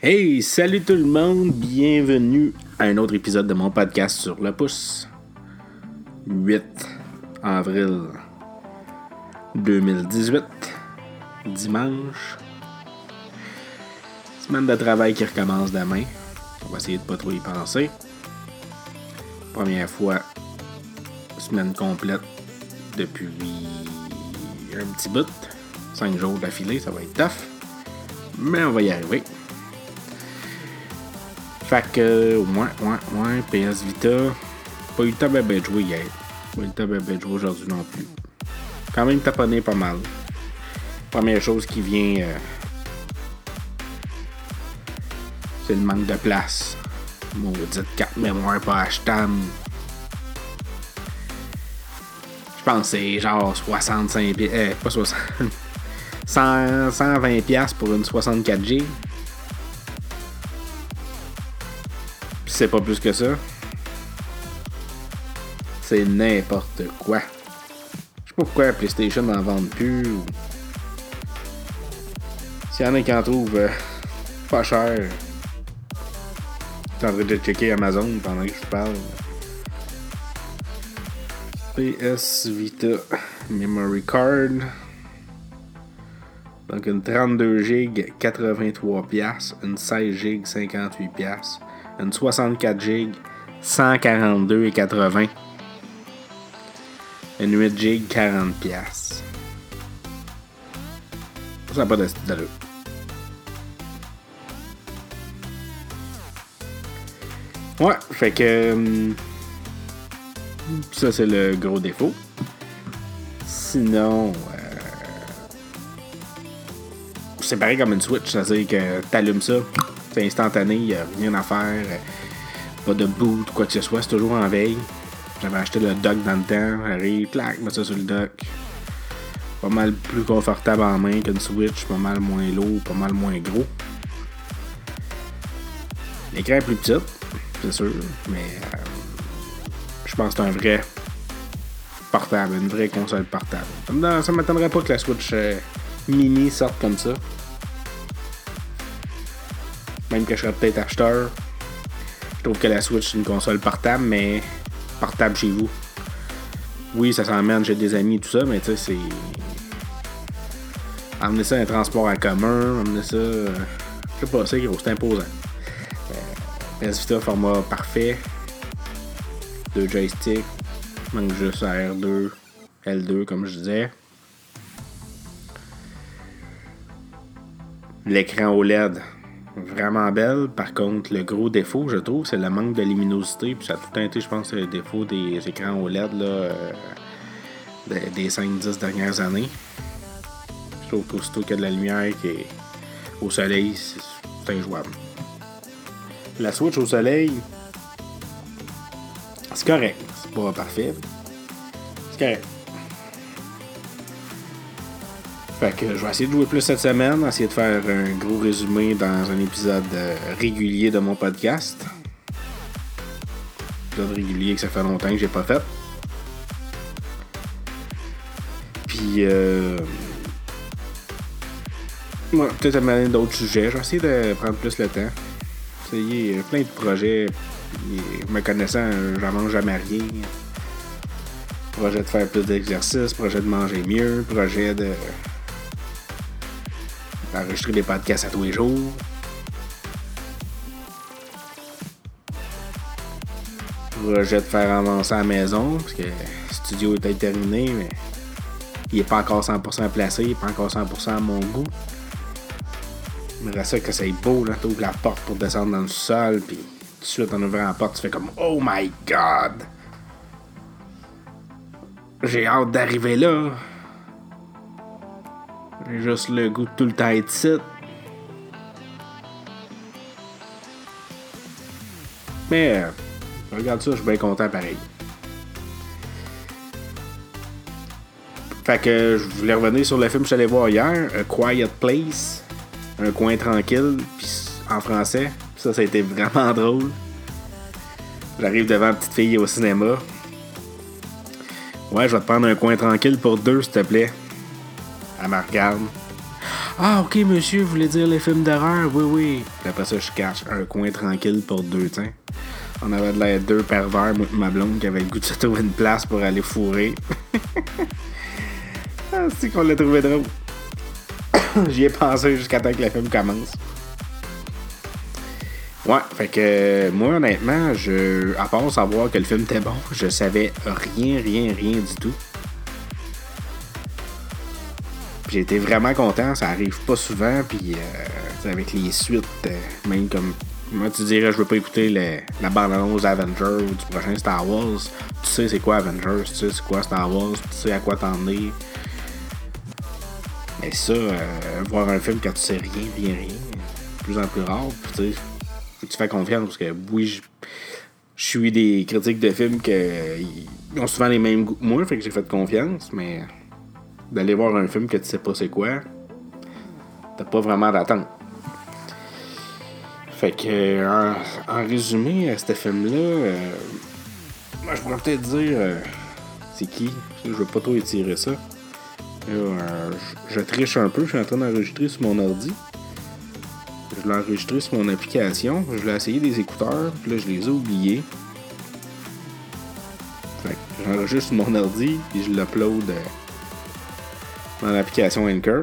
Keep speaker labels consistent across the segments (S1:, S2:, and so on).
S1: Hey, salut tout le monde, bienvenue à un autre épisode de mon podcast sur le pouce. 8 avril 2018, dimanche. Semaine de travail qui recommence demain. On va essayer de pas trop y penser. Première fois, semaine complète depuis un petit bout. 5 jours d'affilée, ça va être tough. Mais on va y arriver. Fait que, ouais, ouais, ouais, PS Vita. Pas eu le temps de jouer hier. Pas eu le temps de jouer aujourd'hui non plus. Quand même taponné pas mal. Première chose qui vient, euh, c'est le manque de place. Maudite carte mémoire pas achetable. Je pense que c'est genre 65 euh, pas 60. 100, 120$ pour une 64G. C'est pas plus que ça. C'est n'importe quoi. Je sais pas pourquoi PlayStation n'en vend plus. S'il y en a qui en trouvent euh, pas cher. Je en train de checker Amazon pendant que je parle. PS Vita Memory Card. Donc une 32 GB 83$, une 16 GB 58$, une 64 GB 142,80$, une 8 GB 40$. Ça n'a pas d'allure. Ouais, fait que. Hum, ça, c'est le gros défaut. Sinon, c'est pareil comme une Switch, c'est-à-dire que t'allumes ça, c'est instantané, il n'y a rien à faire, pas de boot, quoi que ce soit, c'est toujours en veille. J'avais acheté le dock dans le temps, arrive, clac, mets ça sur le dock. Pas mal plus confortable en main qu'une Switch, pas mal moins lourd, pas mal moins gros. L'écran est plus petit, c'est sûr, mais euh, je pense que c'est un vrai portable, une vraie console portable. Ça m'attendrait pas que la Switch euh, mini sorte comme ça. Que je serais peut-être acheteur. Je trouve que la Switch c'est une console portable, mais portable chez vous. Oui, ça s'emmène chez des amis tout ça, mais tu sais, c'est. Amener ça un transport en commun, amener ça. Euh, je sais pas, c'est gros, c'est imposant. Euh, PS Vita format parfait. Deux joysticks. Manque juste R2, L2 comme je disais. L'écran OLED, vraiment belle. Par contre, le gros défaut, je trouve, c'est le manque de luminosité. Puis ça a tout été, je pense, le défaut des écrans OLED là, euh, des 5-10 dernières années. Je trouve qu'aussitôt qu'il y a de la lumière qui est au soleil, c'est injouable. La Switch au soleil, c'est correct. C'est pas parfait. C'est correct. Fait que je vais essayer de jouer plus cette semaine, essayer de faire un gros résumé dans un épisode euh, régulier de mon podcast. Épisode régulier que ça fait longtemps que j'ai pas fait. Puis euh. Peut-être amener d'autres sujets. Je vais essayer de prendre plus le temps. Essayer plein de projets. me connaissant, j'en mange jamais rien. Projet de faire plus d'exercice, projet de manger mieux, projet de enregistrer des podcasts à tous les jours. Projet de faire avancer à la maison, parce que le studio était terminé, mais il n'est pas encore 100% placé, il n'est pas encore 100% à mon goût. Mais ça que c'est beau, là, ouvres la porte pour descendre dans le sol, puis tout de suite en ouvrant la porte, tu fais comme Oh my god! J'ai hâte d'arriver là. Juste le goût de tout le temps être site. Mais, regarde ça, je suis bien content pareil. Fait que je voulais revenir sur le film que allé voir hier, A Quiet Place, un coin tranquille, puis en français. Ça, ça a été vraiment drôle. J'arrive devant une petite fille au cinéma. Ouais, je vais te prendre un coin tranquille pour deux, s'il te plaît. Elle me regarde. Ah, ok, monsieur, vous voulez dire les films d'horreur? Oui, oui. Puis après ça, je cache un coin tranquille pour deux temps. On avait de l'air deux pervers, moi et ma blonde, qui avait le goût de se trouver une place pour aller fourrer. ah, c'est qu'on l'a trouvé drôle. J'y ai pensé jusqu'à temps que le film commence. Ouais, fait que moi, honnêtement, je, à part savoir que le film était bon, je savais rien, rien, rien du tout. J'ai été vraiment content, ça arrive pas souvent, puis euh, avec les suites, euh, même comme. Moi, tu dirais, je veux pas écouter la bande-annonce Avengers ou du prochain Star Wars. Tu sais c'est quoi Avengers, tu sais c'est quoi Star Wars, tu sais à quoi t'en es. Mais ça, euh, voir un film quand tu sais rien, rien, rien, plus en plus rare, tu sais, tu fais confiance parce que oui, je, suis des critiques de films qui ont souvent les mêmes goûts que moi, fait que j'ai fait confiance, mais d'aller voir un film que tu sais pas c'est quoi, t'as pas vraiment d'attente. Fait que, en, résumé, à ce film-là, euh, moi, je pourrais peut-être dire euh, c'est qui? Je veux pas trop étirer ça. Euh, je, triche un peu, je suis en train d'enregistrer sur mon ordi. Je l'ai enregistré sur mon application. Je l'ai essayé des écouteurs, puis là, je les ai oubliés. Fait que j'enregistre sur mon ordi, puis je l'upload dans l'application Anchor.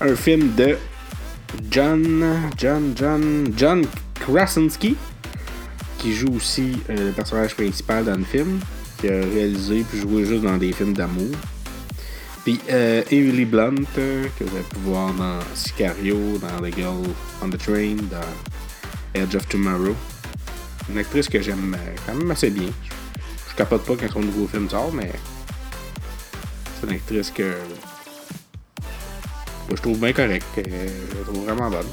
S1: Un film de John, John, John, John Krasinski, qui joue aussi euh, le personnage principal dans le film, qui a réalisé puis joué juste dans des films d'amour. Puis euh, Emily Blunt, euh, que vous avez pu voir dans Sicario, dans The Girl on the Train, dans Edge of Tomorrow. Une actrice que j'aime quand même assez bien. Je capote pas quand son nouveau film sort, mais c'est une actrice que je trouve bien correcte. je la trouve vraiment bonne.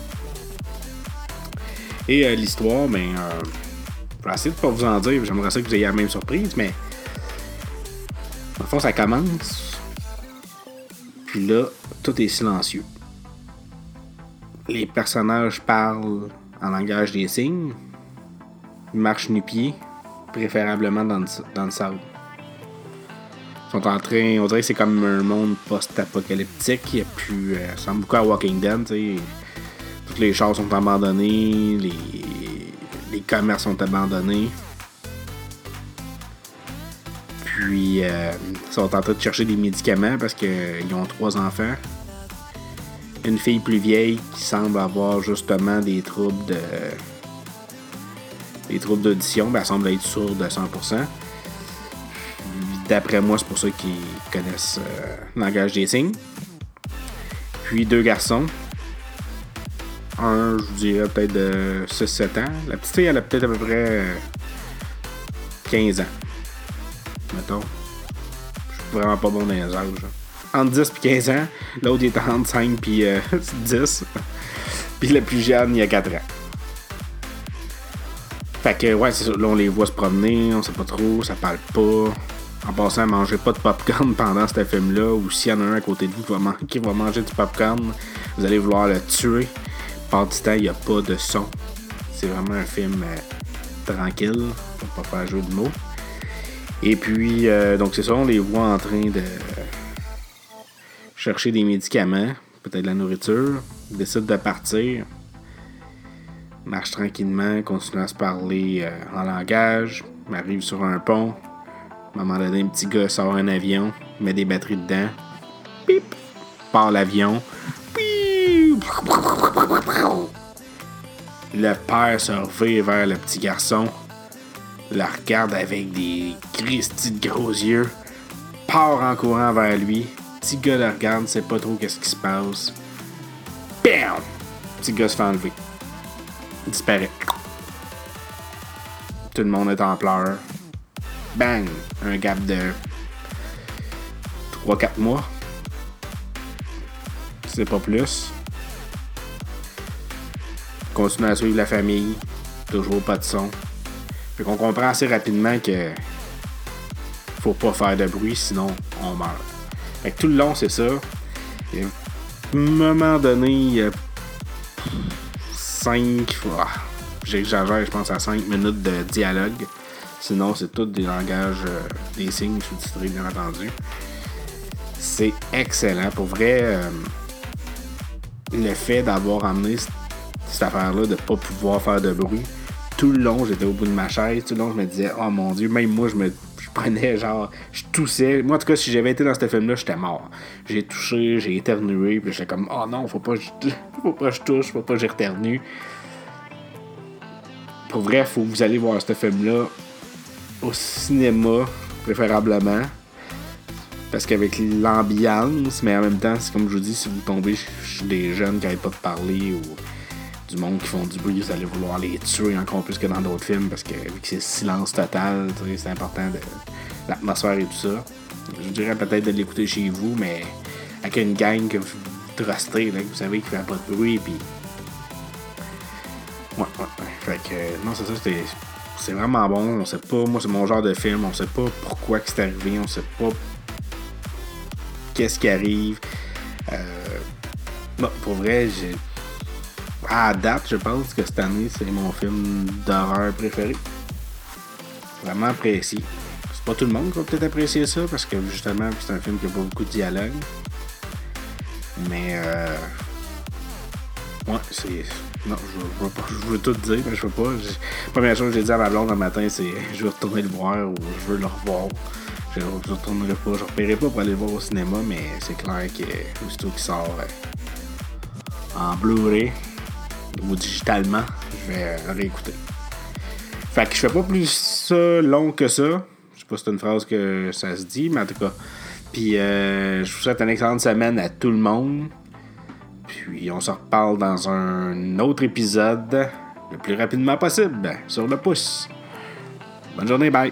S1: Et euh, l'histoire, ben, euh, je vais essayer de pas vous en dire. J'aimerais ça que vous ayez la même surprise, mais. En ça commence. Puis là, tout est silencieux. Les personnages parlent en langage des signes. Marchent nu-pieds, préférablement dans le, dans le sable sont en train. On dirait que c'est comme un monde post-apocalyptique. Il y a plus. Euh, ça ressemble beaucoup à Walking Dead, tu sais. Toutes les choses sont abandonnées, les, les commerces sont abandonnés. Puis, euh, ils sont en train de chercher des médicaments parce qu'ils ont trois enfants. Une fille plus vieille qui semble avoir justement des troubles de. des troubles d'audition, ben, elle semble être sourde de 100%. D'après moi, c'est pour ça qu'ils connaissent euh, le langage des signes. Puis deux garçons. Un, je vous dirais peut-être de 6-7 ans. La petite fille, elle a peut-être à peu près 15 euh, ans. Mettons. Je suis vraiment pas bon dans les âges. Entre 10 et 15 ans. L'autre est entre 5 et 10. puis le plus jeune, il a 4 ans. Fait que, ouais, c'est ça. Là, on les voit se promener, on sait pas trop, ça parle pas. En passant, mangez pas de popcorn pendant ce film-là, ou s'il y en a un à côté de vous qui va, manger du popcorn, vous allez vouloir le tuer. Par du temps, il n'y a pas de son. C'est vraiment un film euh, tranquille, pour pas faire jeu de mots. Et puis, euh, donc c'est ça, on les voit en train de chercher des médicaments, peut-être de la nourriture. Ils décident de partir. Marche tranquillement, continue à se parler euh, en langage. Arrive sur un pont. À un moment donné, un petit gars sort un avion, met des batteries dedans. Pip! Part l'avion. Le père se revient vers le petit garçon. Le regarde avec des cristis de gros yeux. Part en courant vers lui. Petit gars le regarde, sait pas trop qu'est-ce qui se passe. Bam! Petit gars se fait enlever. Il disparaît. Tout le monde est en pleurs bang, un gap de 3-4 mois. C'est pas plus. Continue à suivre la famille. Toujours pas de son. Fait qu'on comprend assez rapidement que faut pas faire de bruit, sinon on meurt. Fait que tout le long, c'est ça. Et à un moment donné, il y a 5 fois. J'exagère, je pense à 5 minutes de dialogue. Sinon, c'est tout des langages, euh, des signes sous-titrés, bien entendu. C'est excellent. Pour vrai, euh, le fait d'avoir amené cette affaire-là, de ne pas pouvoir faire de bruit, tout le long, j'étais au bout de ma chaise. Tout le long, je me disais, oh mon dieu, même moi, je me je prenais genre, je toussais. Moi, en tout cas, si j'avais été dans ce film-là, j'étais mort. J'ai touché, j'ai éternué, puis j'étais comme, oh non, faut pas, faut pas que je touche, faut pas que j'éternue. Pour vrai, faut que vous allez voir ce film-là au cinéma, préférablement. Parce qu'avec l'ambiance, mais en même temps, c'est comme je vous dis, si vous tombez chez des jeunes qui n'arrêtent pas de parler ou du monde qui font du bruit, vous allez vouloir les tuer encore plus que dans d'autres films parce que vu que c'est silence total, c'est important de l'atmosphère et tout ça. Je dirais peut-être de l'écouter chez vous, mais avec une gang que vous trustez, là, que vous savez qu'il fait pas de bruit, puis. Ouais, ouais, ouais. Fait que, non, c'est ça, c'était. C'est vraiment bon. On sait pas, moi, c'est mon genre de film. On sait pas pourquoi c'est arrivé. On sait pas qu'est-ce qui arrive. Euh, bon, pour vrai, j'ai à date, je pense que cette année, c'est mon film d'horreur préféré. Vraiment apprécié. C'est pas tout le monde qui va peut-être apprécier ça parce que justement, c'est un film qui a pas beaucoup de dialogue. Mais euh. Ouais, c'est. Non, je veux, pas, je tout dire, mais je veux pas. Première chose que j'ai dit à ma blonde le matin, c'est je veux retourner le voir ou je veux le revoir. Je, je retournerai pas, je repérerai pas pour aller le voir au cinéma, mais c'est clair que aussitôt qu'il sort euh, en Blu-ray, ou digitalement, je vais réécouter. Fait que je fais pas plus ça long que ça. Je sais pas si c'est une phrase que ça se dit, mais en tout cas. Puis euh, je vous souhaite une excellente semaine à tout le monde. Puis on se reparle dans un autre épisode le plus rapidement possible sur le pouce. Bonne journée, bye!